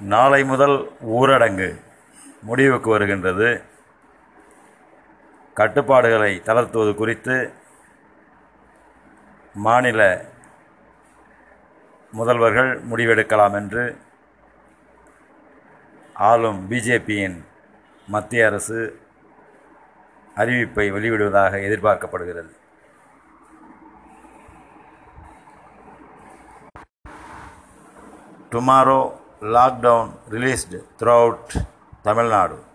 நாளை முதல் ஊரடங்கு முடிவுக்கு வருகின்றது. கட்டுப்பாடுகளை தளர்த்துவது குறித்து மாநில முதல்வர்கள் முடிவெடுக்கலாம் என்று ஆளும் பிஜேபியின் மத்திய அரசு அறிவிப்பை வெளியிடுவதாக எதிர்பார்க்கப்படுகிறது. Tomorrow lockdown released throughout Tamil Nadu.